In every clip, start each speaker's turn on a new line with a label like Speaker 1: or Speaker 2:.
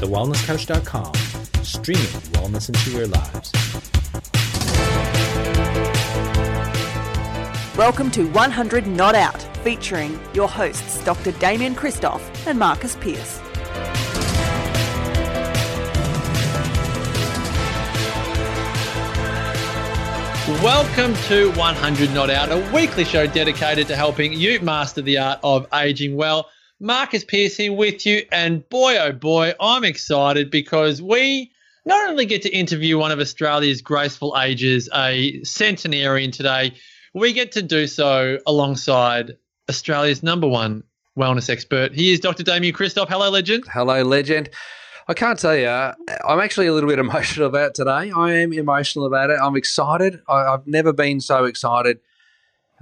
Speaker 1: TheWellnessCouch.com, streaming wellness into your lives.
Speaker 2: Welcome to 100 Not Out, featuring your hosts Dr. Damien Christoph and Marcus Pierce.
Speaker 3: Welcome to 100 Not Out, a weekly show dedicated to helping you master the art of aging well. Marcus Pierce here with you, and boy, oh boy, I'm excited because we not only get to interview one of Australia's graceful ages, a centenarian today, we get to do so alongside Australia's number one wellness expert. He is Dr. Damien Christoph. Hello, legend.
Speaker 4: Hello, legend. I can't tell you, I'm actually a little bit emotional about today. I am emotional about it. I'm excited. I, have never been so excited.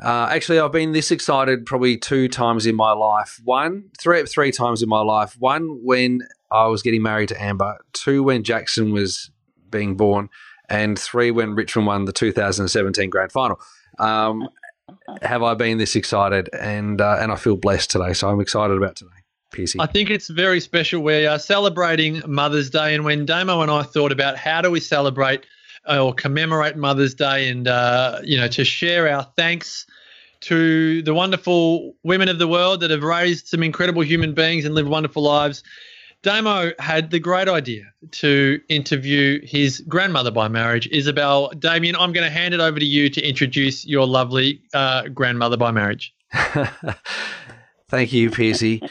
Speaker 4: Uh, actually, I've been this excited probably two times in my life. One, three, three times in my life. One when I was getting married to Amber. Two when Jackson was being born, and three when Richmond won the 2017 Grand Final. Um, have I been this excited? And uh, and I feel blessed today. So I'm excited about today.
Speaker 3: PC. I think it's very special. We are celebrating Mother's Day, and when Damo and I thought about how do we celebrate or commemorate Mother's Day, and uh, you know, to share our thanks to the wonderful women of the world that have raised some incredible human beings and lived wonderful lives. Damo had the great idea to interview his grandmother by marriage, Isabel. Damien, I'm going to hand it over to you to introduce your lovely uh, grandmother by marriage.
Speaker 4: Thank you, Piercy.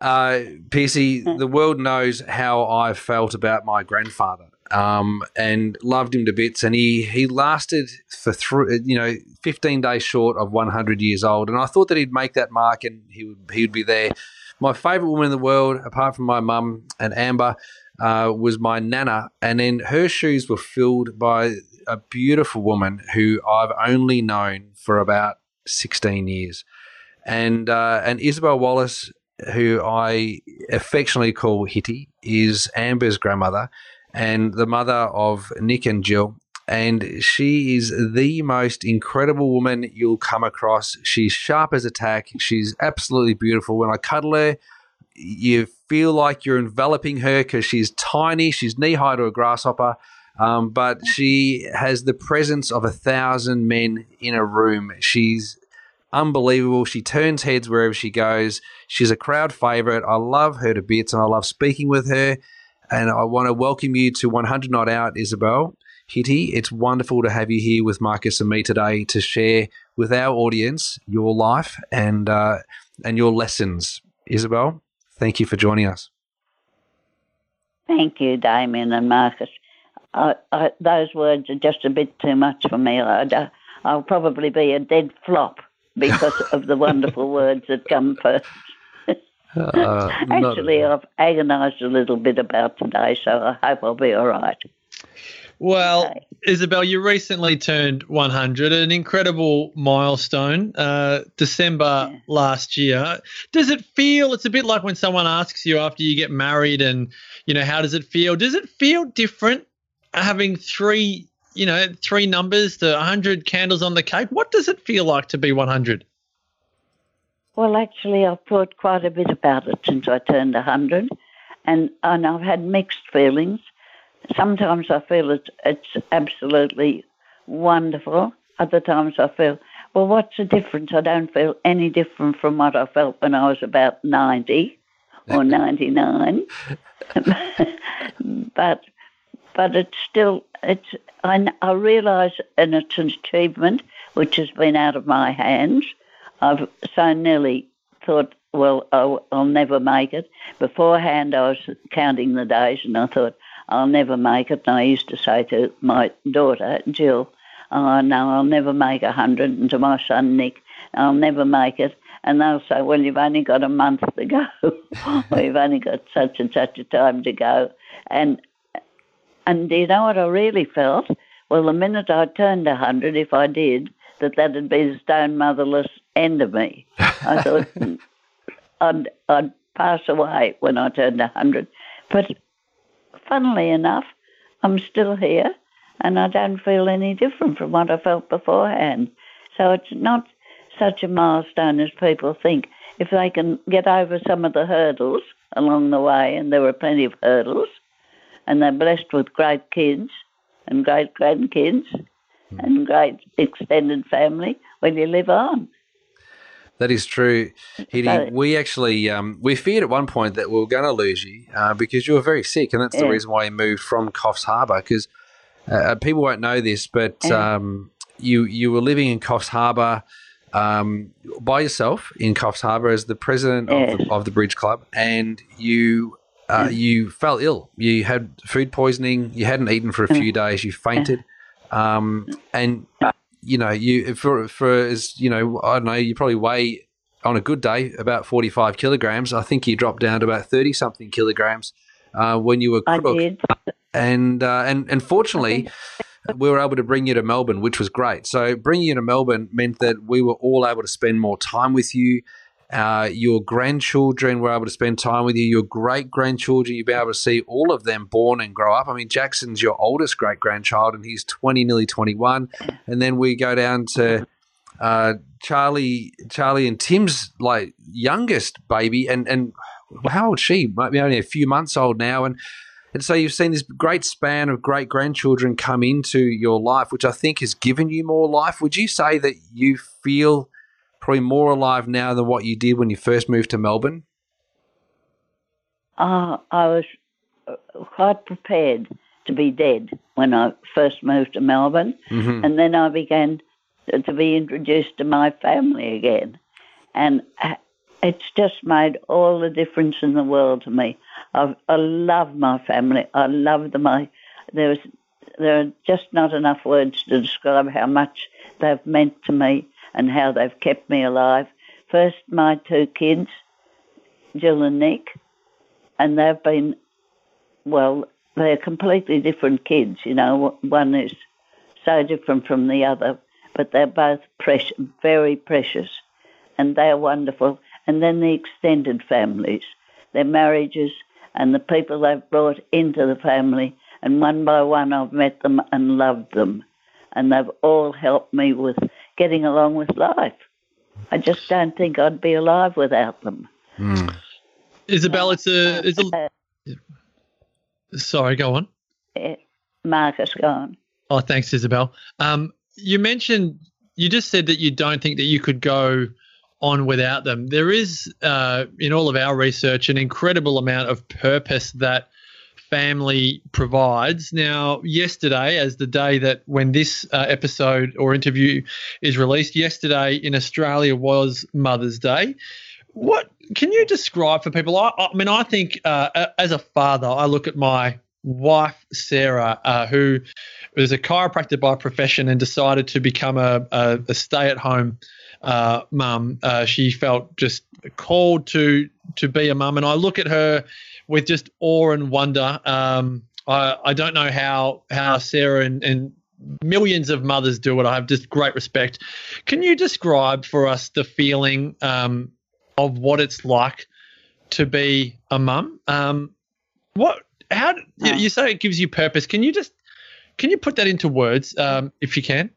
Speaker 4: Uh, Piercy, the world knows how I felt about my grandfather. Um, and loved him to bits. And he he lasted for through you know 15 days short of 100 years old. And I thought that he'd make that mark and he would he would be there. My favourite woman in the world, apart from my mum and Amber, uh, was my nana. And then her shoes were filled by a beautiful woman who I've only known for about 16 years. And uh, and Isabel Wallace who I affectionately call Hitty, is Amber's grandmother and the mother of Nick and Jill. And she is the most incredible woman you'll come across. She's sharp as a tack. She's absolutely beautiful. When I cuddle her, you feel like you're enveloping her because she's tiny. She's knee high to a grasshopper. Um, but she has the presence of a thousand men in a room. She's unbelievable. She turns heads wherever she goes. She's a crowd favorite. I love her to bits and I love speaking with her. And I want to welcome you to 100 Not Out, Isabel. Hitty, it's wonderful to have you here with Marcus and me today to share with our audience your life and uh, and your lessons. Isabel, thank you for joining us.
Speaker 5: Thank you, Damien and Marcus. I, I, those words are just a bit too much for me. I, I'll probably be a dead flop because of the wonderful words that come first. Uh, Actually, I've agonised a little bit about today, so I hope I'll be all right.
Speaker 3: Well, okay. Isabel, you recently turned 100, an incredible milestone, uh, December yeah. last year. Does it feel, it's a bit like when someone asks you after you get married and, you know, how does it feel? Does it feel different having three you know, three numbers to 100 candles on the cake. What does it feel like to be 100?
Speaker 5: Well, actually, I've thought quite a bit about it since I turned 100, and, and I've had mixed feelings. Sometimes I feel it's, it's absolutely wonderful. Other times I feel, well, what's the difference? I don't feel any different from what I felt when I was about 90 or 99. but but it's still it's I, I realise and it's an achievement which has been out of my hands. I've so nearly thought, well, I'll, I'll never make it. Beforehand, I was counting the days, and I thought I'll never make it. And I used to say to my daughter Jill, "Oh no, I'll never make a hundred," and to my son Nick, "I'll never make it." And they'll say, "Well, you've only got a month to go, you've only got such and such a time to go," and and do you know what I really felt? Well, the minute I turned a 100, if I did, that that'd be the stone motherless end of me. I thought I'd, I'd pass away when I turned 100. But funnily enough, I'm still here and I don't feel any different from what I felt beforehand. So it's not such a milestone as people think. If they can get over some of the hurdles along the way, and there were plenty of hurdles. And they're blessed with great kids and great grandkids hmm. and great extended family. Well, you live on.
Speaker 4: That is true, Hitty. We actually um, we feared at one point that we were going to lose you uh, because you were very sick, and that's the reason why you moved from Coffs Harbour. Because uh, people won't know this, but
Speaker 5: Yeah.
Speaker 4: um, you you were living in Coffs Harbour um, by yourself in Coffs Harbour as the president of, the, of the Bridge Club, and you. Uh, you fell ill. You had food poisoning. You hadn't eaten for a few days. You fainted, um, and you know, you for for as you know, I don't know, you probably weigh on a good day about forty five kilograms. I think you dropped down to about thirty something kilograms uh, when you were
Speaker 5: I did.
Speaker 4: And uh, and and fortunately, we were able to bring you to Melbourne, which was great. So bringing you to Melbourne meant that we were all able to spend more time with you. Uh, your grandchildren were able to spend time with you. Your great grandchildren, you'll be able to see all of them born and grow up. I mean, Jackson's your oldest great grandchild, and he's twenty, nearly twenty-one. And then we go down to uh, Charlie, Charlie and Tim's like youngest baby, and and how old is she? Might be only a few months old now, and and so you've seen this great span of great grandchildren come into your life, which I think has given you more life. Would you say that you feel probably more alive now than what you did when you first moved to Melbourne?
Speaker 5: Oh, I was uh, quite prepared to be dead when I first moved to Melbourne,
Speaker 4: Mm-hmm.
Speaker 5: and then I began to be introduced to my family again, and uh, it's just made all the difference in the world to me. I, I love my family. I love them. I there's there are just not enough words to describe how much they've meant to me and how they've kept me alive. First, my two kids, Jill and Nick, and they've been, well, they're completely different kids. You know, one is so different from the other, but they're both precious, very precious, and they're wonderful. And then the extended families, their marriages, and the people they've brought into the family. And one by one, I've met them and loved them, and they've all helped me with getting along with life. I just don't think I'd be alive without them.
Speaker 3: Isabel, it's a, it's a.
Speaker 5: Uh,
Speaker 3: Sorry, go on.
Speaker 5: eh, Marcus gone.
Speaker 3: Oh, thanks, Isabel. Um, you mentioned you just said that you don't think that you could go on without them. There is, uh, in all of our research, an incredible amount of purpose that family provides. Now, yesterday, as the day that when this uh, episode or interview is released, yesterday in Australia was Mother's Day. What can you describe for people? I, I mean, I think uh, as a father, I look at my wife Sarah, uh, who was a chiropractor by profession and decided to become a, a, a stay-at-home uh, mum. Uh, she felt just called to to be a mum, and I look at her with just awe and wonder. Um, I, I don't know how how Sarah and, and millions of mothers do it. I have just great respect. Can you describe for us the feeling um, of what it's like to be a mum? Um, what? How? You, you say it gives you purpose. Can you just can you put that into words, um, if you can?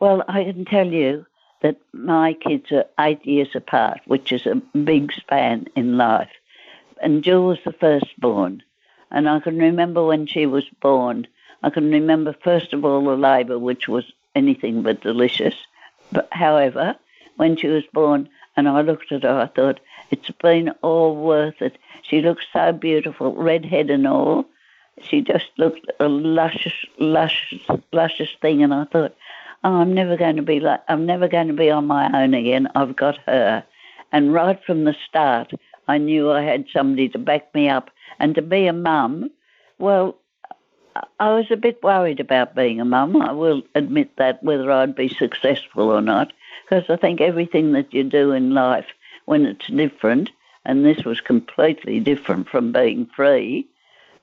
Speaker 5: Well, I can tell you that my kids are eight years apart, which is a big span in life. And Jill was the firstborn. And I can remember when she was born, I can remember first of all the labour, which was anything but delicious. But however, when she was born and I looked at her, I thought, it's been all worth it. She looked so beautiful, redhead and all. She just looked a luscious, luscious, luscious thing, and I thought, oh, I'm never going to be like, I'm never going to be on my own again. I've got her. And right from the start, I knew I had somebody to back me up. And to be a mum, well, I was a bit worried about being a mum. I will admit that, whether I'd be successful or not, because I think everything that you do in life, when it's different, and this was completely different from being free,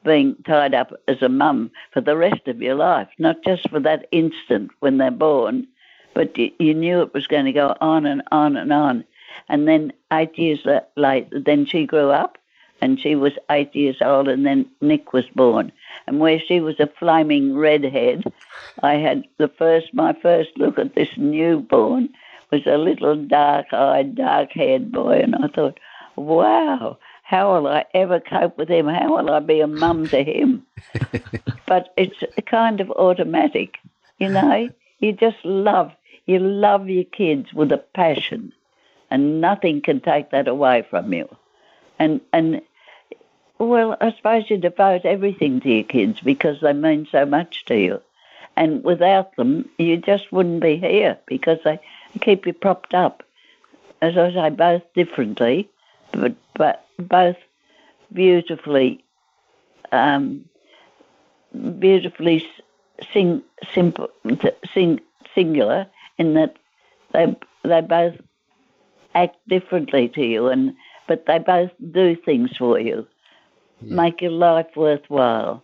Speaker 5: being tied up as a mum for the rest of your life, not just for that instant when they're born, but you, knew it was going to go on and on and on. And then eight years later, then she grew up and she was eight years old, and then Nick was born. And where she was a flaming redhead, I had the first, my first look at this newborn was a little dark eyed, dark haired boy, and I thought, wow, how will I ever cope with him? How will I be a mum to him? but it's kind of automatic, you know. You just love, you love your kids with a passion, and nothing can take that away from you. And and well, I suppose you devote everything to your kids because they mean so much to you. And without them, you just wouldn't be here because they keep you propped up. As I say, both differently, but, but both beautifully, um, beautifully sing, simple, sing, singular in that they they both act differently to you, and but they both do things for you yeah. make your life worthwhile.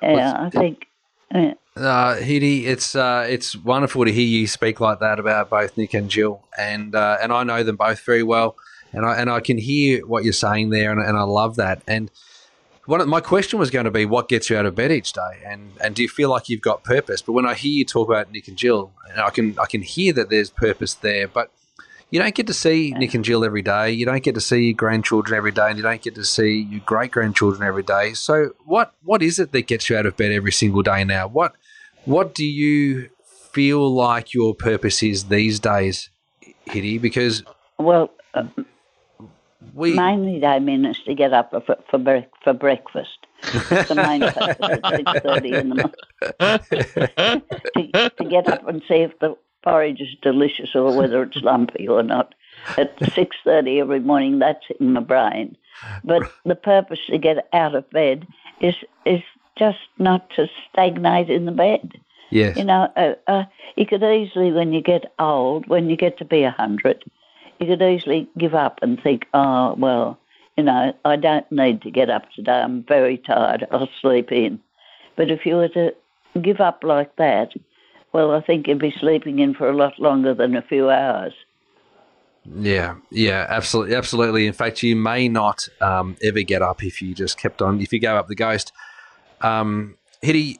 Speaker 5: Yeah, I think. Yeah.
Speaker 4: Uh, Hitty, it's uh, it's wonderful to hear you speak like that about both Nick and Jill, and uh, and I know them both very well, and I and I can hear what you're saying there, and, and I love that. And one of, my question was going to be, what gets you out of bed each day, and and do you feel like you've got purpose? But when I hear you talk about Nick and Jill, I can I can hear that there's purpose there, but you don't get to see Nick and Jill every day. You don't get to see your grandchildren every day, and you don't get to see your great grandchildren every day. So, what what is it that gets you out of bed every single day now? What what do you feel like your purpose is these days, Hitty? Because
Speaker 5: well, uh, we mainly they is to get up for for, for breakfast. the main purpose at six thirty in the morning to, to get up and see if the porridge is delicious or whether it's lumpy or not. At 6.30 every morning, that's in my brain. But the purpose to get out of bed is, is just not to stagnate in the bed.
Speaker 4: Yes.
Speaker 5: You know, uh, uh, you could easily, when you get old, when you get to be a 100, you could easily give up and think, oh, well, you know, I don't need to get up today. I'm very tired. I'll sleep in. But if you were to give up like that, well, I think you'd be sleeping in for a lot longer than a few hours.
Speaker 4: Yeah, yeah, absolutely, absolutely. In fact, you may not um, ever get up if you just kept on. If you go up the ghost, um, Hitty,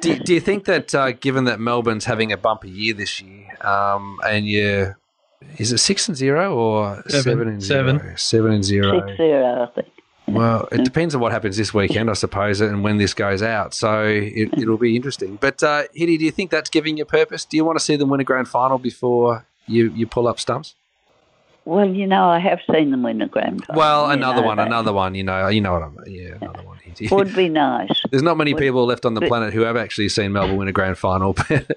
Speaker 4: do, do you think that uh, given that Melbourne's having a bumper year this year, um, and you is it six and zero or seven, seven and zero? Seven. seven and zero.
Speaker 5: Six zero, I think.
Speaker 4: Well, it depends on what happens this weekend, I suppose, and when this goes out. So it, will be interesting. But uh, Hitty, do you think that's giving you purpose? Do you want to see them win a grand final before you, you pull up stumps?
Speaker 5: Well, you know, I have seen them win a grand final.
Speaker 4: Well, another one, another one. You know, you know what I'm. Yeah, another one.
Speaker 5: Would be nice.
Speaker 4: There's not many Would, people left on the planet who have actually seen Melbourne win a grand final, but,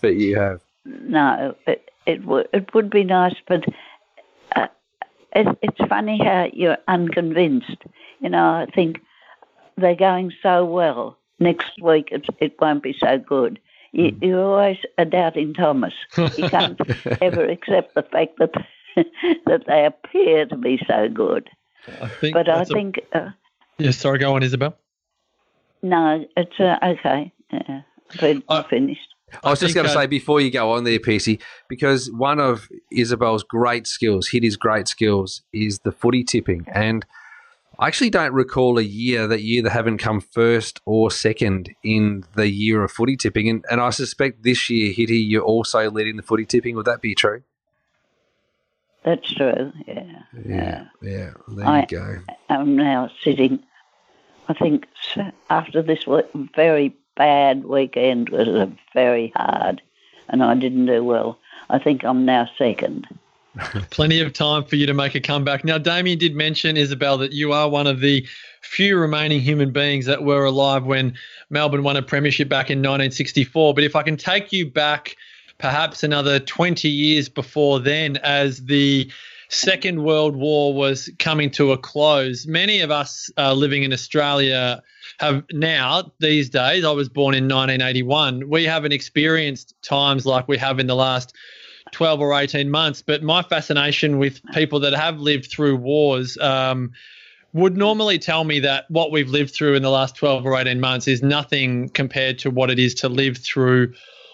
Speaker 4: but you have.
Speaker 5: No, it, it would it would be nice, but it, it's funny how you're unconvinced you know, I think they're going so well. Next week it, it won't be so good. You, mm. You're always a doubting Thomas. You can't ever accept the fact that that they appear to be so good. I think but I think.
Speaker 3: A, uh, yeah, sorry, go on, Isabel.
Speaker 5: No, it's uh, okay. Yeah, uh, finished.
Speaker 4: I was just going to uh, say before you go on there, PC, because one of Isabel's great skills, Hitty's great skills, is the footy tipping. And I actually don't recall a year that you either haven't come first or second in the year of footy tipping. And, and I suspect this year, Hitty, you're also leading the footy tipping. Would that be true?
Speaker 5: That's true, yeah.
Speaker 4: Yeah, yeah. There I, you go.
Speaker 5: I'm now sitting, I think, after this very bad weekend was very hard and I didn't do well. I think I'm now second.
Speaker 3: Plenty of time for you to make a comeback. Now, Damien did mention, Isabel, that you are one of the few remaining human beings that were alive when Melbourne won a premiership back in 1964. But if I can take you back perhaps another 20 years before then, as the Second World War was coming to a close, many of us uh, living in Australia have now, these days, I was born in 1981, we haven't experienced times like we have in the last 12 or 18 months. But my fascination with people that have lived through wars um, would normally tell me that what we've lived through in the last 12 or 18 months is nothing compared to what it is to live through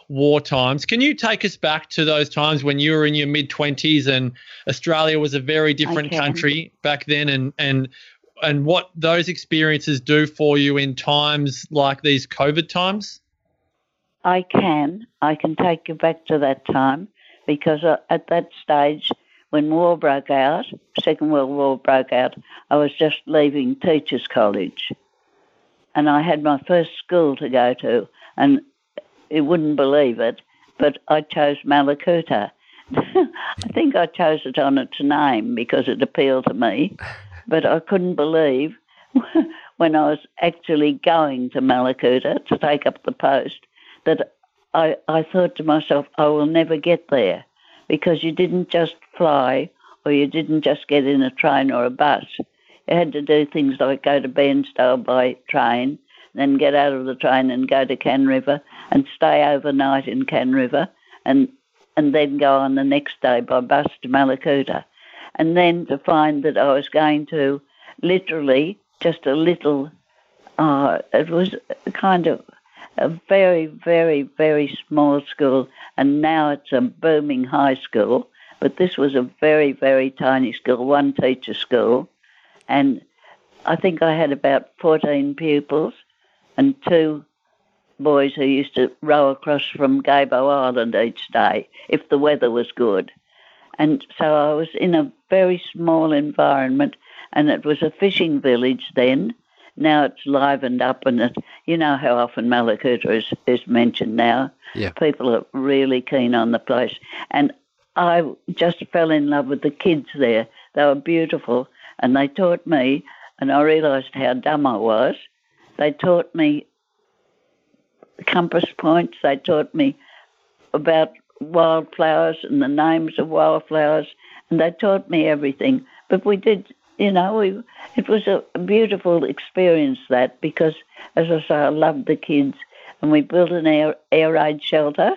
Speaker 3: war times. Can you take us back to those times when you were in your mid 20s and Australia was a very different country back then and and and what those experiences do for you in times like these COVID times?
Speaker 5: I can. I can take you back to that time because uh, at that stage when war broke out, Second World War broke out, I was just leaving Teachers College. And I had my first school to go to, and you wouldn't believe it, but I chose Mallacoota. I think I chose it on its name because it appealed to me, but I couldn't believe when I was actually going to Mallacoota to take up the post that I, I thought to myself, I will never get there because you didn't just fly or you didn't just get in a train or a bus. You had to do things like go to Bairnsdale by train, then get out of the train and go to Cann River and stay overnight in Cann River and and then go on the next day by bus to Mallacoota. And then to find that I was going to literally just a little, uh, it was kind of a very, very, very small school, and now it's a booming high school. But this was a very, very tiny school, one teacher school, and I think I had about 14 pupils and two boys who used to row across from Gabo Island each day if the weather was good. And so I was in a very small environment, and it was a fishing village then. Now it's livened up, and it, you know how often Mallacoota is, is mentioned now.
Speaker 4: Yeah.
Speaker 5: People are really keen on the place. And I just fell in love with the kids there. They were beautiful, and they taught me, and I realised how dumb I was. They taught me compass points. They taught me about wildflowers and the names of wildflowers, and they taught me everything. But we did, you know, we, it was a beautiful experience that because, as I say, I loved the kids, and we built an air, air raid shelter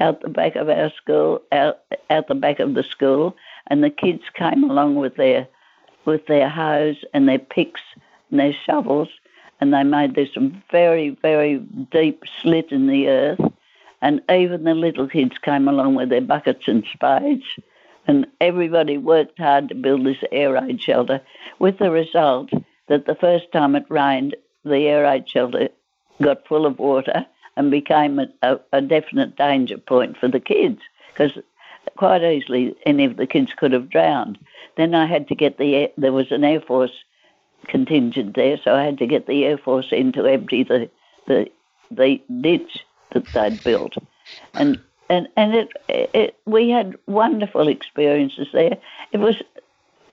Speaker 5: out the back of our school, out out the back of the school, and the kids came along with their with their hoes and their picks and their shovels, and they made this very, very deep slit in the earth. And even the little kids came along with their buckets and spades. And everybody worked hard to build this air raid shelter, with the result that the first time it rained, the air raid shelter got full of water and became a, a, a definite danger point for the kids because quite easily any of the kids could have drowned. Then I had to get the air, there was an Air Force contingent there, so I had to get the Air Force in to empty the the the ditch that they'd built, and and and it, it we had wonderful experiences there. It was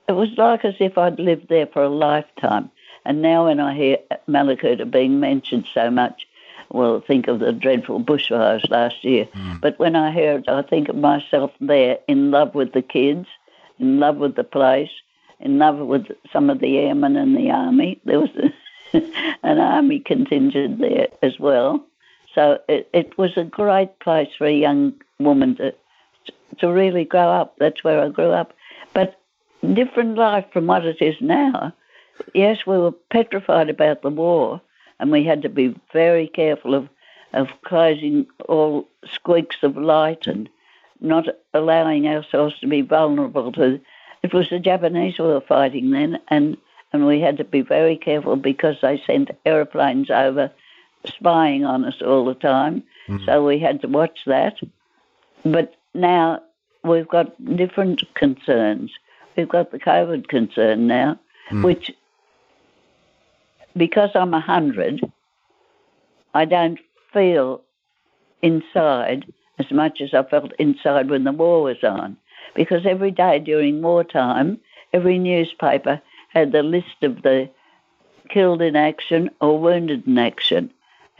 Speaker 5: it was like as if I'd lived there for a lifetime. And now when I hear Mallacoota being mentioned so much, well, think of the dreadful bushfires last year. Hmm. But when I hear it, I think of myself there in love with the kids, in love with the place, in love with some of the airmen and the army. There was an army contingent there as well. So it, it was a great place for a young woman to to really grow up. That's where I grew up. But different life from what it is now. Yes, we were petrified about the war, and we had to be very careful of of closing all squeaks of light and not allowing ourselves to be vulnerable to. It was the Japanese who were fighting then, and and we had to be very careful because they sent aeroplanes over spying on us all the time. Mm-hmm. So we had to watch that. But now we've got different concerns. We've got the COVID concern now, mm. which, because I'm 100, I don't feel inside as much as I felt inside when the war was on. Because every day during wartime, every newspaper had the list of the killed in action or wounded in action.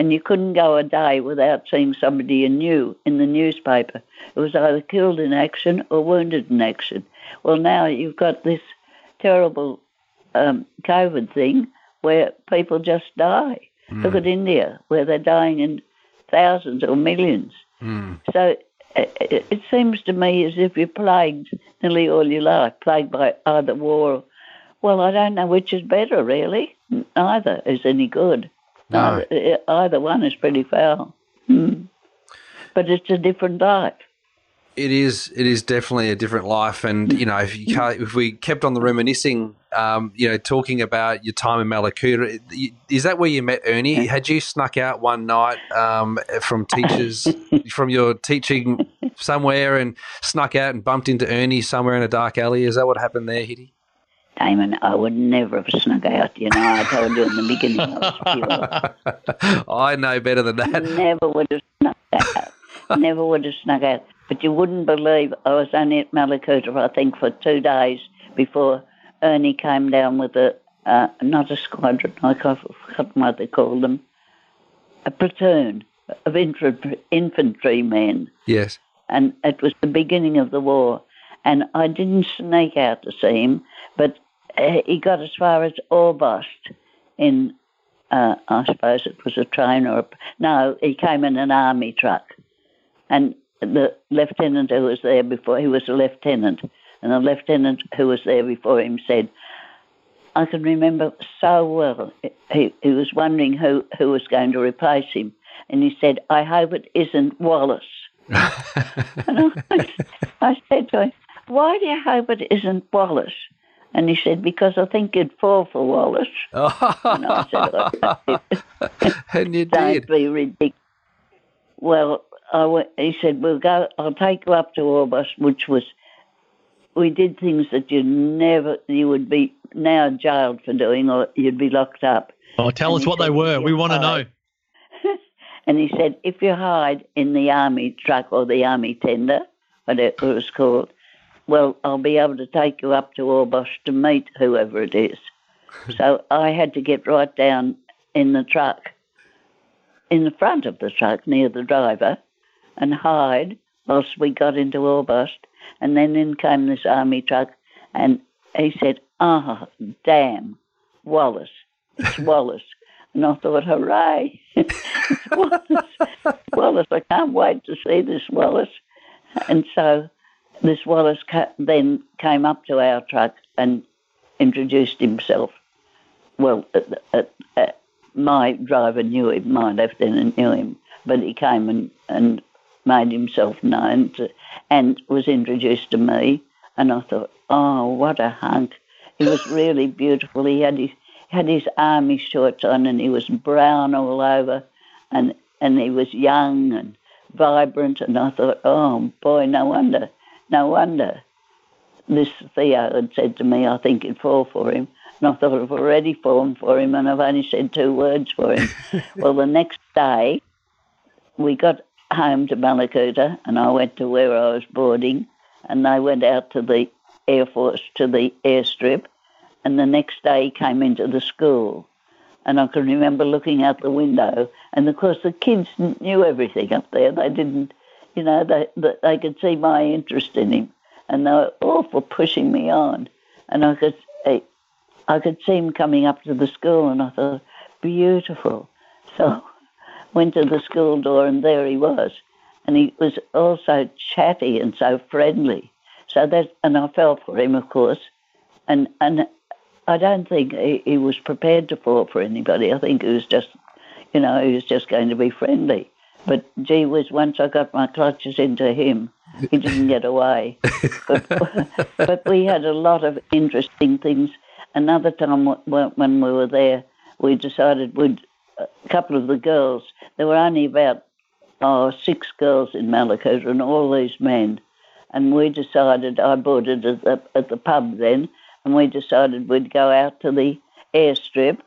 Speaker 5: And you couldn't go a day without seeing somebody you knew in the newspaper. It was either killed in action or wounded in action. Well, now you've got this terrible um, COVID thing where people just die. Look at India, where they're dying in thousands or millions. So it, it, it seems to me as if you're plagued nearly all your life, plagued by either war. Well, I don't know which is better, really. Neither is any good.
Speaker 4: No.
Speaker 5: Either one is pretty foul. Hmm. But it's a different life.
Speaker 4: It is. It is definitely a different life, and you know, if you can't, if we kept on the reminiscing, um, you know, talking about your time in Mallacoota, is that where you met Ernie? Had you snuck out one night um, from teachers from your teaching somewhere and snuck out and bumped into Ernie somewhere in a dark alley? Is that what happened there, Hitty?
Speaker 5: Damon, I would never have snuck out. You know, I told you in the beginning I was pure.
Speaker 4: I know better than that.
Speaker 5: Never would have snuck out. never would have snuck out. But you wouldn't believe I was only at Mallacoota, I think, for two days before Ernie came down with a, uh, not a squadron, I can't forgotten what they called them, a platoon of infantry, infantrymen.
Speaker 4: Yes.
Speaker 5: And it was the beginning of the war. And I didn't sneak out to see him, but he got as far as Orbost in, uh, I suppose it was a train or a, no, he came in an army truck. And the lieutenant who was there before, he was a lieutenant, and the lieutenant who was there before him said, I can remember so well. He, he was wondering who, who was going to replace him. And he said, I hope it isn't Wallace. and I, I said to him, Why do you hope it isn't Wallace? And he said, Because I think you'd fall for Wallace. and I said,
Speaker 4: oh, And you
Speaker 5: Don't
Speaker 4: did.
Speaker 5: be ridiculous. Well, I went, he said, "We'll go. I'll take you up to Orbost, which was we did things that you never you would be now jailed for doing, or you'd be locked up."
Speaker 3: Oh, tell
Speaker 5: And
Speaker 3: us
Speaker 5: he
Speaker 3: what they were. We want to know.
Speaker 5: And he said, "If you hide in the army truck or the army tender, whatever it was called, well, I'll be able to take you up to Orbost to meet whoever it is." so I had to get right down in the truck, in the front of the truck near the driver, and hide whilst we got into Orbost. And then in came this army truck, and he said, "Ah, damn, Wallace, it's Wallace." And I thought, hooray, it's Wallace. Wallace, I can't wait to see this Wallace. And so this Wallace ca- then came up to our truck and introduced himself. Well, uh, uh, my driver knew him, my lieutenant knew him, but he came and, and made himself known to, and was introduced to me. And I thought, oh, what a hunk. He was really beautiful. He had his, had his army shorts on and he was brown all over and, and he was young and vibrant. And I thought, oh, boy, no wonder, no wonder. This Theo had said to me, I think you'd fall for him. And I thought, I've already fallen for him and I've only said two words for him. well, the next day, we got home to Mallacoota and I went to where I was boarding and they went out to the Air Force, to the airstrip. And the next day he came into the school. And I can remember looking out the window. And of course, the kids knew everything up there. They didn't, you know, they, they, they could see my interest in him. And they were all for pushing me on. And I could, I, I could see him coming up to the school, and I thought, beautiful. So went to the school door, and there he was. And he was also chatty and so friendly. So that, and I fell for him, of course. And and I don't think he, he was prepared to fall for anybody. I think he was just, you know, he was just going to be friendly. But gee whiz, once I got my clutches into him, he didn't get away. but, but we had a lot of interesting things. Another time when when we were there, we decided we'd, a couple of the girls, there were only about oh, six girls in Mallacoota and all these men. And we decided, I boarded at the, at the pub then, and we decided we'd go out to the airstrip,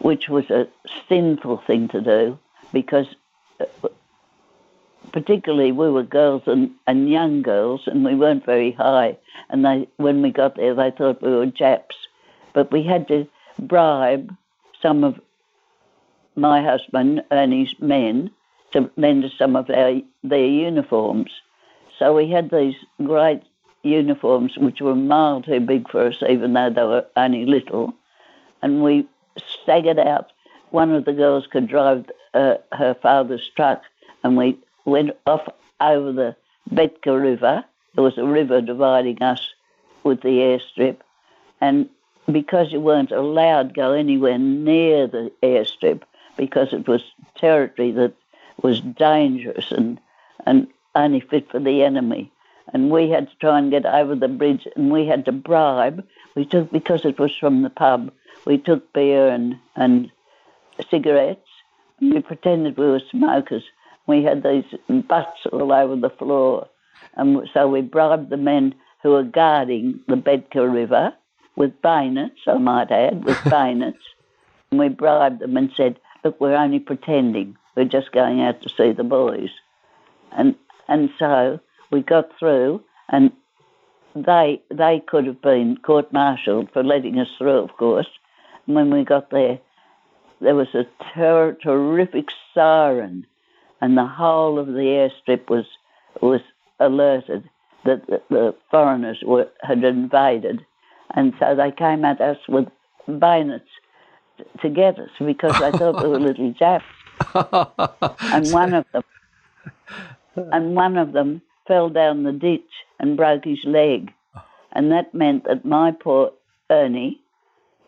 Speaker 5: which was a sinful thing to do because uh, particularly we were girls and, and young girls and we weren't very high and they when we got there they thought we were Japs. But we had to bribe some of my husband and his men to lend us some of our, their uniforms. So we had these great uniforms which were mile too big for us, even though they were only little. And we staggered out. One of the girls could drive uh, her father's truck, and we went off over the Betka River. There was a river dividing us with the airstrip, and because you weren't allowed to go anywhere near the airstrip because it was territory that was dangerous and, and only fit for the enemy. and we had to try and get over the bridge, and we had to bribe. We took because it was from the pub. We took beer and and cigarettes. We pretended we were smokers. We had these butts all over the floor, and so we bribed the men who were guarding the Betka River with bayonets. I might add, with bayonets. And we bribed them and said, "Look, we're only pretending. We're just going out to see the boys." And and so we got through, and they they could have been court-martialed for letting us through, of course. And when we got there, there was a ter- terrific siren, and the whole of the airstrip was was alerted that the, the foreigners were had invaded, and so they came at us with bayonets to get us because they thought we were little Japs. and one of them, and one of them fell down the ditch and broke his leg, and that meant that my poor Ernie,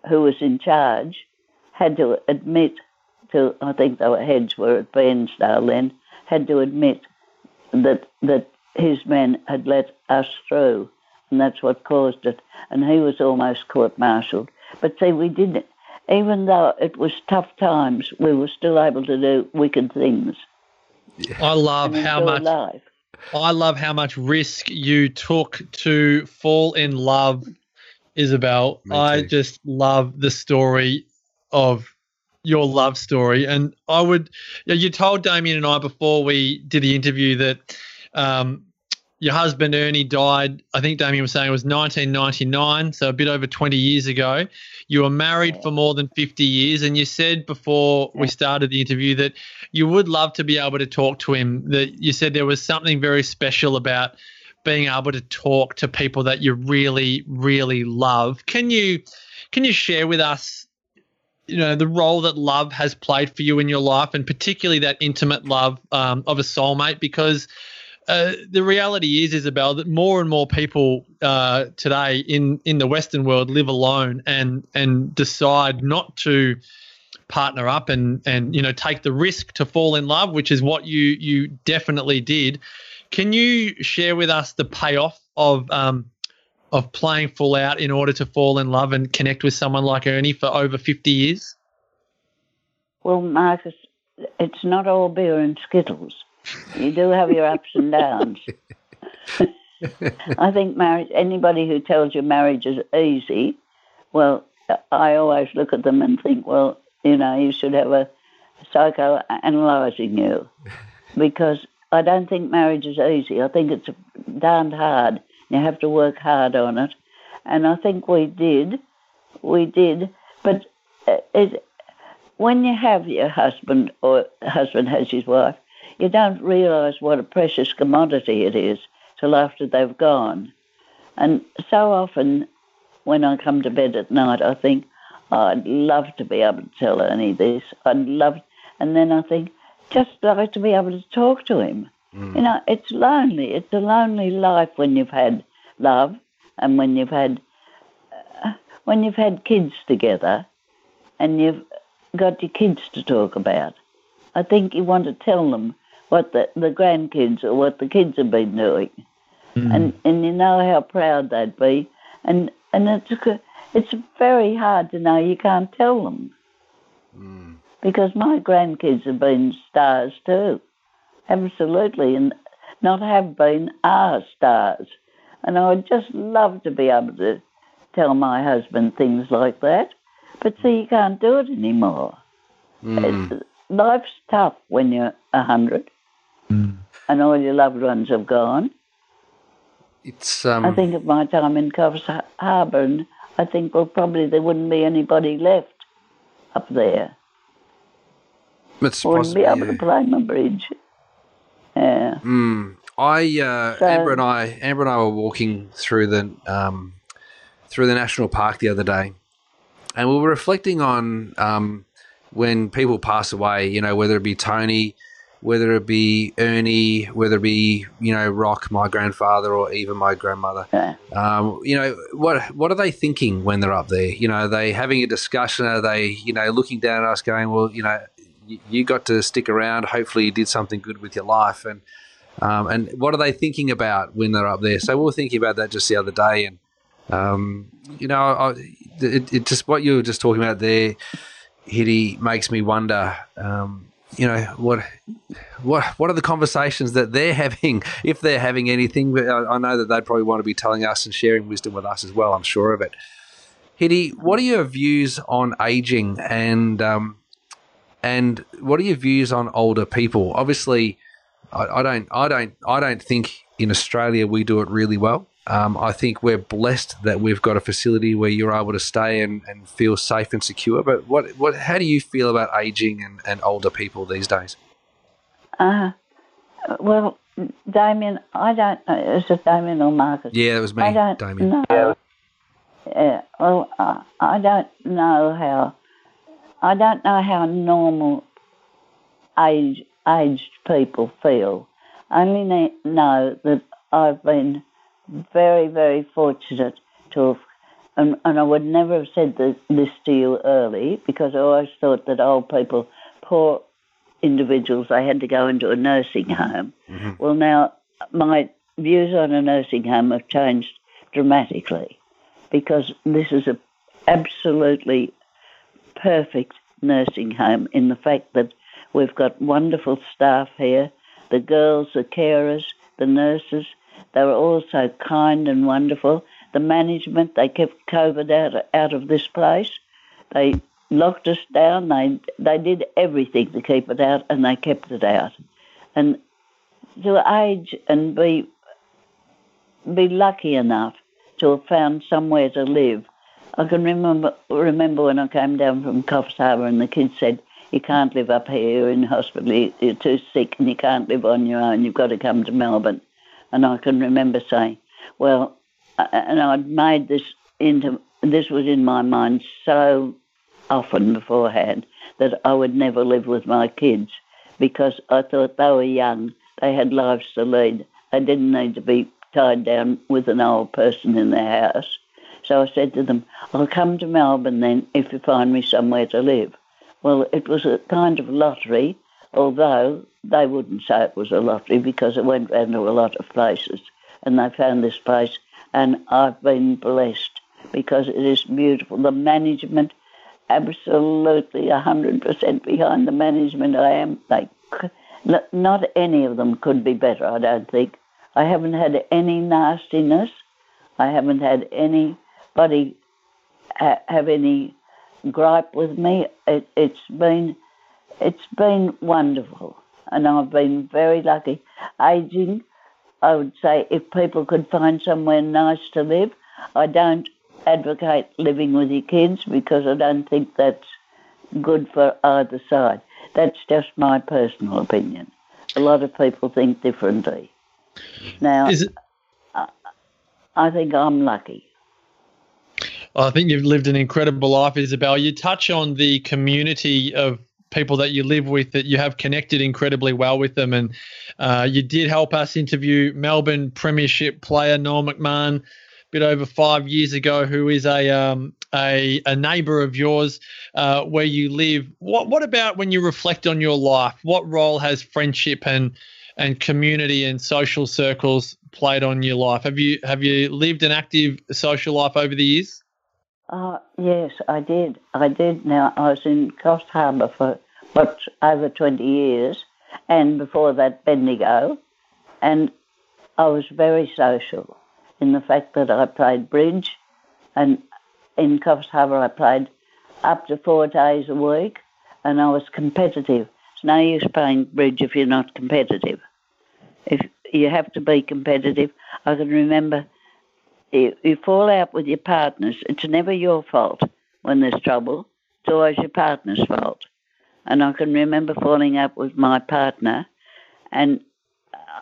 Speaker 5: who was in charge, had to admit to I think they were heads were at Bairnsdale then had to admit that that his men had let us through, and that's what caused it. And he was almost court-martialed. But see, we didn't. even though it was tough times, we were still able to do wicked things.
Speaker 3: I love how much
Speaker 5: alive.
Speaker 3: I love how much risk you took to fall in love, Isabel. I just love the story of your love story. And I would, you, know, you told Damien and I before we did the interview that um, your husband Ernie died, I think Damien was saying it was 1999, so a bit over 20 years ago. You were married for more than 50 years, and you said before we started the interview that you would love to be able to talk to him. That you said there was something very special about being able to talk to people that you really, really love. Can you can you share with us, you know, the role that love has played for you in your life, and particularly that intimate love um, of a soulmate? Because uh, the reality is, Isabel, that more and more people uh, today in, in the Western world live alone and and decide not to partner up and and you know take the risk to fall in love, which is what you you definitely did. Can you share with us the payoff of um, of playing full out in order to fall in love and connect with someone like Ernie for over fifty years?
Speaker 5: Well, Marcus, it's not all beer and skittles. You do have your ups and downs. I think marriage. Anybody who tells you marriage is easy, well, I always look at them and think, well, you know, you should have a psychoanalyzing you, because I don't think marriage is easy. I think it's darned hard. You have to work hard on it, and I think we did, we did. But uh, it, when you have your husband or husband has his wife, you don't realise what a precious commodity it is till after they've gone. And so often, when I come to bed at night, I think, oh, I'd love to be able to tell Ernie this. I'd love, and then I think, just like to be able to talk to him. Mm. You know, it's lonely. It's a lonely life when you've had love and when you've had uh, when you've had kids together, and you've got your kids to talk about. I think you want to tell them what the, the grandkids or what the kids have been doing, mm. and and you know how proud they'd be, and and it's it's very hard to know. You can't tell them, mm. because my grandkids have been stars too, absolutely, and not have been are stars, and I would just love to be able to tell my husband things like that, but see you can't do it anymore. It's- life's tough when you're a hundred and all your loved ones have gone.
Speaker 4: It's um,
Speaker 5: I think of my time in Coffs Harbour, and I think, well, probably there wouldn't be anybody left up there.
Speaker 4: it's
Speaker 5: I wouldn't be able to play my bridge. Yeah.
Speaker 4: Mm. I uh,
Speaker 5: So-
Speaker 4: Amber and I Amber and I were walking through the um, through the national park the other day, and we were reflecting on um, when people pass away. You know, whether it be Tony, whether it be Ernie, whether it be you know Rock, my grandfather, or even my grandmother.
Speaker 5: Yeah.
Speaker 4: Um, you know, what what are they thinking when they're up there? You know, are they having a discussion? Are they you know looking down at us, going, well, you know, you, got to stick around. Hopefully, you did something good with your life, and Um, and what are they thinking about when they're up there? So we were thinking about that just the other day, and um, you know, I, it, it, just what you were just talking about there, Hitty, makes me wonder. Um, you know what what what are the conversations that they're having if they're having anything I, I, know that they'd probably want to be telling us and sharing wisdom with us as well i'm sure of it hitty what are your views on aging and um, and what are your views on older people obviously I, I don't i don't i don't think in australia we do it really well um, I think we're blessed that we've got a facility where you're able to stay and, and feel safe and secure. But what, what, how do you feel about aging and, and older people these days?
Speaker 5: Uh, well, Damien, I don't know. Is it Damien or Marcus?
Speaker 4: Yeah, it was me,
Speaker 5: I don't
Speaker 4: Damien.
Speaker 5: Know. Yeah, well, uh, I don't know how. I don't know how normal age aged people feel. I only know that I've been very, very fortunate to have, and, and I would never have said this, this to you early because I always thought that old people, poor individuals, they had to go into a nursing home. Mm-hmm. Well, now my views on a nursing home have changed dramatically because this is a absolutely perfect nursing home in the fact that we've got wonderful staff here. The girls, the carers, the nurses, they were all so kind and wonderful. The management, they kept COVID out, out of this place. They locked us down. They, they did everything to keep it out, and they kept it out. And to age and be, be lucky enough to have found somewhere to live. I can remember remember when I came down from Coffs Harbour and the kids said, you can't live up here in hospital, you're too sick and you can't live on your own, you've got to come to Melbourne. And I can remember saying, well, and I'd made this into, this was in my mind so often beforehand that I would never live with my kids because I thought they were young, they had lives to lead, they didn't need to be tied down with an old person in their house. So I said to them, I'll come to Melbourne then if you find me somewhere to live. Well, it was a kind of lottery, although they wouldn't say it was a lottery because it went round to a lot of places and they found this place and I've been blessed because it is beautiful. The management, absolutely 100% behind the management I am. They, not any of them could be better, I don't think. I haven't had any nastiness. I haven't had anybody have any gripe with me. It, it's been it's been wonderful and I've been very lucky. Aging, I would say if people could find somewhere nice to live, I don't advocate living with your kids because I don't think that's good for either side. That's just my personal opinion. A lot of people think differently. Now, it- I think I'm lucky.
Speaker 3: I think you've lived an incredible life, Isabel. You touch on the community of people that you live with that you have connected incredibly well with them. And uh, you did help us interview Melbourne Premiership player Noel McMahon a bit over five years ago, who is a um, a, a neighbour of yours uh, where you live. What what about when you reflect on your life? What role has friendship and and community and social circles played on your life? Have you have you lived an active social life over the years?
Speaker 5: Uh, yes, I did. I did. Now, I was in Coffs Harbour for, what, over 20 years, and before that, Bendigo. And I was very social in the fact that I played bridge, and in Coffs Harbour, I played up to four days a week, and I was competitive. It's no use playing bridge if you're not competitive. If you have to be competitive, I can remember you, you fall out with your partners, it's never your fault when there's trouble. It's always your partner's fault. And I can remember falling out with my partner, and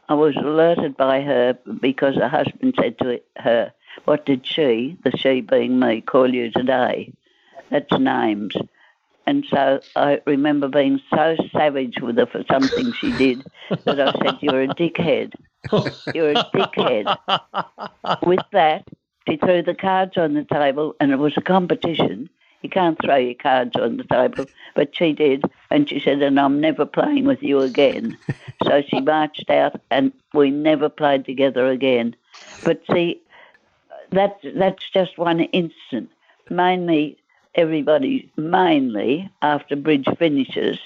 Speaker 5: I was alerted by her because her husband said to her, What did she, the she being me, call you today? That's names. And so I remember being so savage with her for something she did that I said, You're a dickhead. You're a dickhead. With that, she threw the cards on the table, and it was a competition. You can't throw your cards on the table, but she did, and she said, "And I'm never playing with you again." So she marched out, and we never played together again. But see, that that's just one instant. Mainly, everybody, mainly after bridge finishes,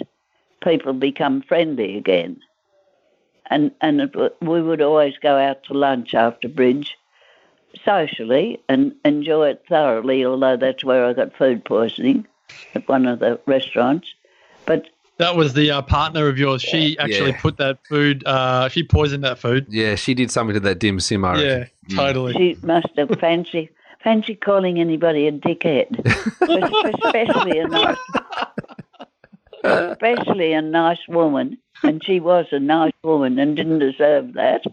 Speaker 5: people become friendly again. And and it, we would always go out to lunch after bridge, socially, and enjoy it thoroughly. Although that's where I got food poisoning at one of the restaurants. But
Speaker 3: That was the uh, partner of yours. She actually
Speaker 4: Yeah.
Speaker 3: put that food. Uh, she poisoned that food.
Speaker 4: Yeah, she did something to that dim sim. I
Speaker 3: Yeah,
Speaker 4: reckon. Mm.
Speaker 3: totally.
Speaker 5: she must have fancy fancy calling anybody a dickhead, especially a nice, especially a nice woman. And she was a nice woman and didn't deserve that,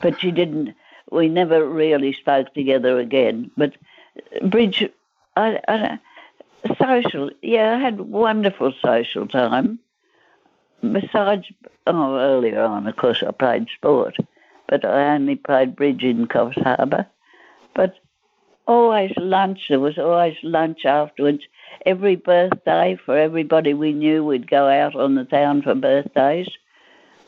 Speaker 5: but she didn't. We never really spoke together again. But Bridge, I, I, social, yeah, I had wonderful social time. Besides, oh, earlier on, of course, I played sport, but I only played bridge in Coffs Harbour. But always lunch, there was always lunch afterwards. Every birthday for everybody we knew, we'd go out on the town for birthdays.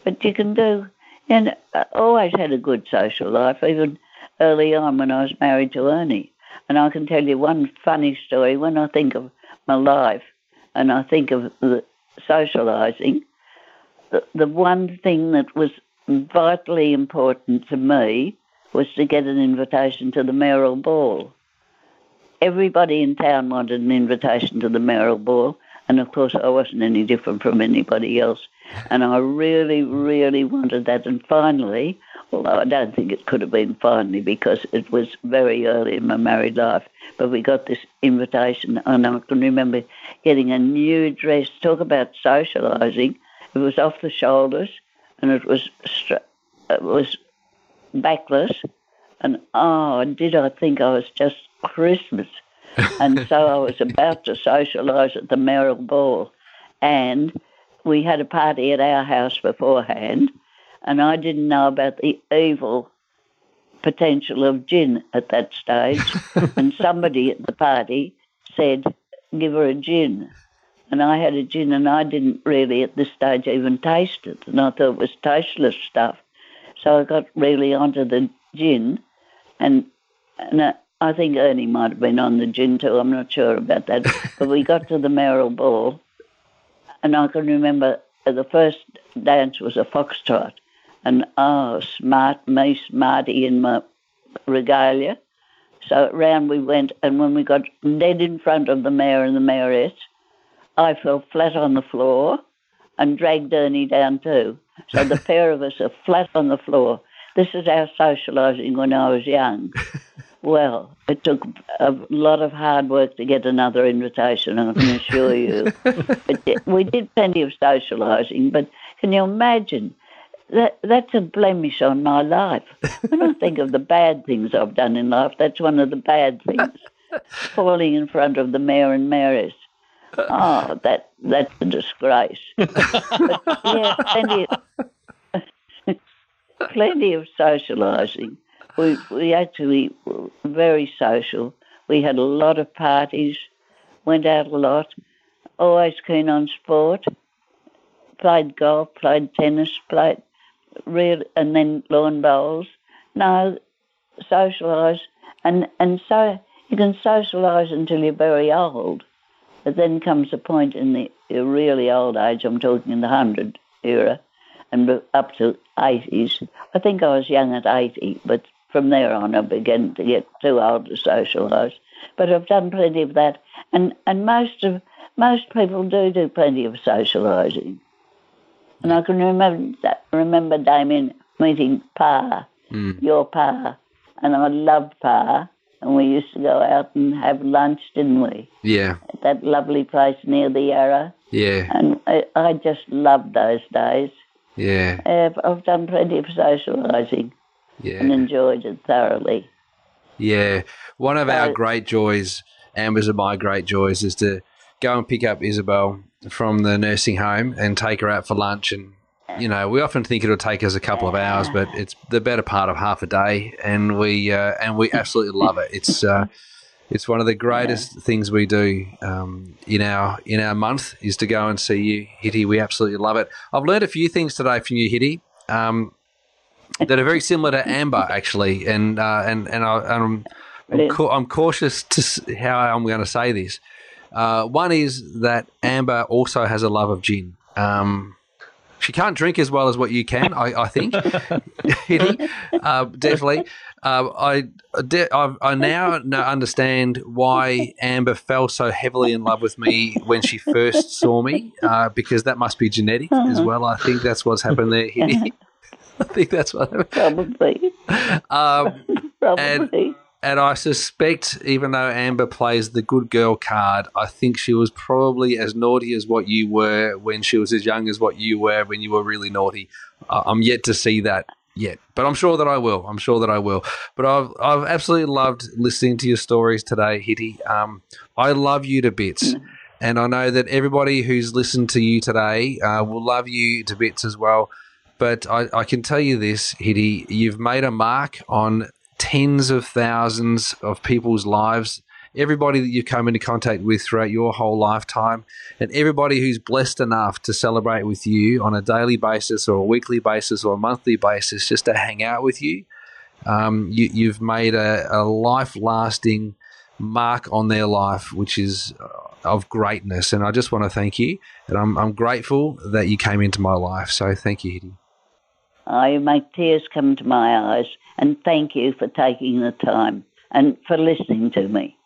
Speaker 5: But you can do, and I always had a good social life, even early on when I was married to Ernie. And I can tell you one funny story when I think of my life and I think of the socialising. The, the one thing that was vitally important to me was to get an invitation to the mayoral ball. Everybody in town wanted an invitation to the mayoral ball, and of course I wasn't any different from anybody else. And I really, really wanted that. And finally, although I don't think it could have been finally because it was very early in my married life, but we got this invitation, and I can remember getting a new dress. Talk about socialising. It was off the shoulders, and it was it was backless, and oh, did I think I was just Christmas? and so I was about to socialise at the mayoral ball, and we had a party at our house beforehand, and I didn't know about the evil potential of gin at that stage, and somebody at the party said, "Give her a gin." And I had a gin, and I didn't really at this stage even taste it, and I thought it was tasteless stuff. So I got really onto the gin, and and uh, I think Ernie might have been on the gin too. I'm not sure about that. but we got to the mayoral ball, and I can remember the first dance was a foxtrot, and oh, smart me, smarty in my regalia. So round we went, and when we got dead in front of the mayor and the mayoress, I fell flat on the floor and dragged Ernie down too. So the pair of us are flat on the floor. This is our socialising when I was young. Well, it took a lot of hard work to get another invitation, I can assure you. but we did plenty of socialising, but can you imagine? That, that's a blemish on my life. When I think of the bad things I've done in life, that's one of the bad things. Falling in front of the mayor and mayoress. Oh, that that's a disgrace. But, yeah, plenty of, plenty of socialising. We we actually were very social. We had a lot of parties, went out a lot, always keen on sport. Played golf, played tennis, played real, and then lawn bowls. No, socialise, and and so you can socialise until you're very old. But then comes a point in the really old age, I'm talking in the 100 era, and up to 80s. I think I was young at 80, but from there on I began to get too old to socialise. But I've done plenty of that, and, and most of most people do do plenty of socialising. And I can remember that, remember Damien meeting Pa, mm. your Pa, and I loved Pa, and we used to go out and have lunch, didn't we?
Speaker 4: Yeah,
Speaker 5: At that lovely place near the Yarra,
Speaker 4: yeah,
Speaker 5: and I, I just loved those days.
Speaker 4: Yeah,
Speaker 5: I've, I've done plenty of socialising and enjoyed it thoroughly.
Speaker 4: yeah. One of our great joys, Amber's of my great joys, is to go and pick up Isabel from the nursing home and take her out for lunch. And you know, we often think it'll take us a couple of hours, but it's the better part of half a day, and we uh, and we absolutely love it. It's uh, it's one of the greatest things we do um, in our in our month is to go and see you, Hitty. We absolutely love it. I've learned a few things today from you, Hitty. um, that are very similar to Amber, actually, and uh, and and I, I'm I'm, ca- I'm cautious to s- how I'm going to say this. Uh, one is that Amber also has a love of gin. Um, she can't drink as well as what you can, I, I think. Hitty, uh, definitely. Uh, I, I I now understand why Amber fell so heavily in love with me when she first saw me, uh, because that must be genetic as well. I think that's what's happened there. I think that's what happened.
Speaker 5: Probably.
Speaker 4: Um,
Speaker 5: Probably.
Speaker 4: and I suspect, even though Amber plays the good girl card, I think she was probably as naughty as what you were when she was as young as what you were when you were really naughty. I'm yet to see that yet, but I'm sure that I will. I'm sure that I will. But I've I've absolutely loved listening to your stories today, Hitty. Um, I love you to bits. And I know that everybody who's listened to you today uh, will love you to bits as well. But I, I can tell you this, Hitty, you've made a mark on tens of thousands of people's lives. Everybody that you've come into contact with throughout your whole lifetime, and everybody who's blessed enough to celebrate with you on a daily basis or a weekly basis or a monthly basis just to hang out with you, um, you you've made a, a life lasting mark on their life, which is uh, of greatness. And I just want to thank you. And I'm, I'm grateful that you came into my life. So thank you.
Speaker 5: Oh, you make tears come to my eyes. And thank you for taking the time and for listening to me.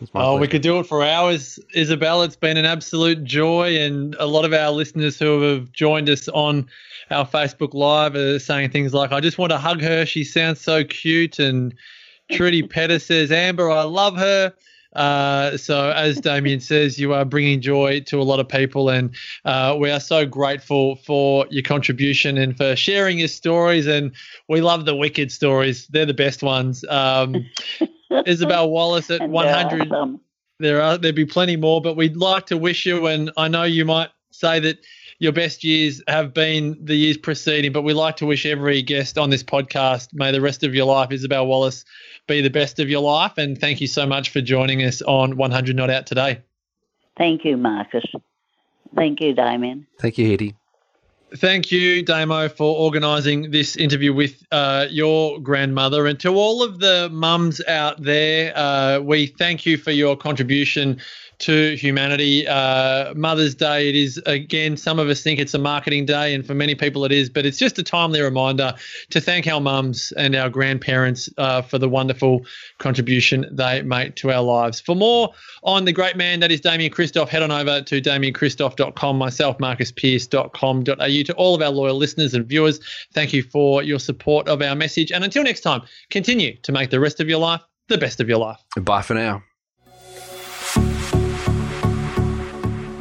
Speaker 4: It's my
Speaker 3: Oh, we could do it for hours, Isabel. It's been an absolute joy, and a lot of our listeners who have joined us on our Facebook Live are saying things like, "I just want to hug her. She sounds so cute." And Trudy Petter says, "Amber, I love her." Uh, so, as Damien says, you are bringing joy to a lot of people, and uh, we are so grateful for your contribution and for sharing your stories. And we love the wicked stories; they're the best ones. Um, Isabel Wallace at
Speaker 5: And there are
Speaker 3: 100
Speaker 5: some.
Speaker 3: there are there'd be plenty more, but we'd like to wish you, and I know you might say that your best years have been the years preceding, but we like to wish every guest on this podcast, may the rest of your life, Isabel Wallace, be the best of your life. And thank you so much for joining us on 100 Not Out today.
Speaker 5: Thank you, Marcus. Thank you, Damien.
Speaker 4: Thank you, Hitty.
Speaker 3: Thank you, Damo, for organising this interview with uh, your grandmother. And to all of the mums out there, uh, we thank you for your contribution to humanity. Uh, Mother's Day, it is, again, some of us think it's a marketing day, and for many people it is, but it's just a timely reminder to thank our mums and our grandparents uh, for the wonderful contribution they make to our lives. For more on the great man that is Damien Kristof, head on over to damienkristof.com, myself, marcuspearce.com.au. To all of our loyal listeners and viewers, thank you for your support of our message. And until next time, continue to make the rest of your life the best of your life.
Speaker 4: Bye for now.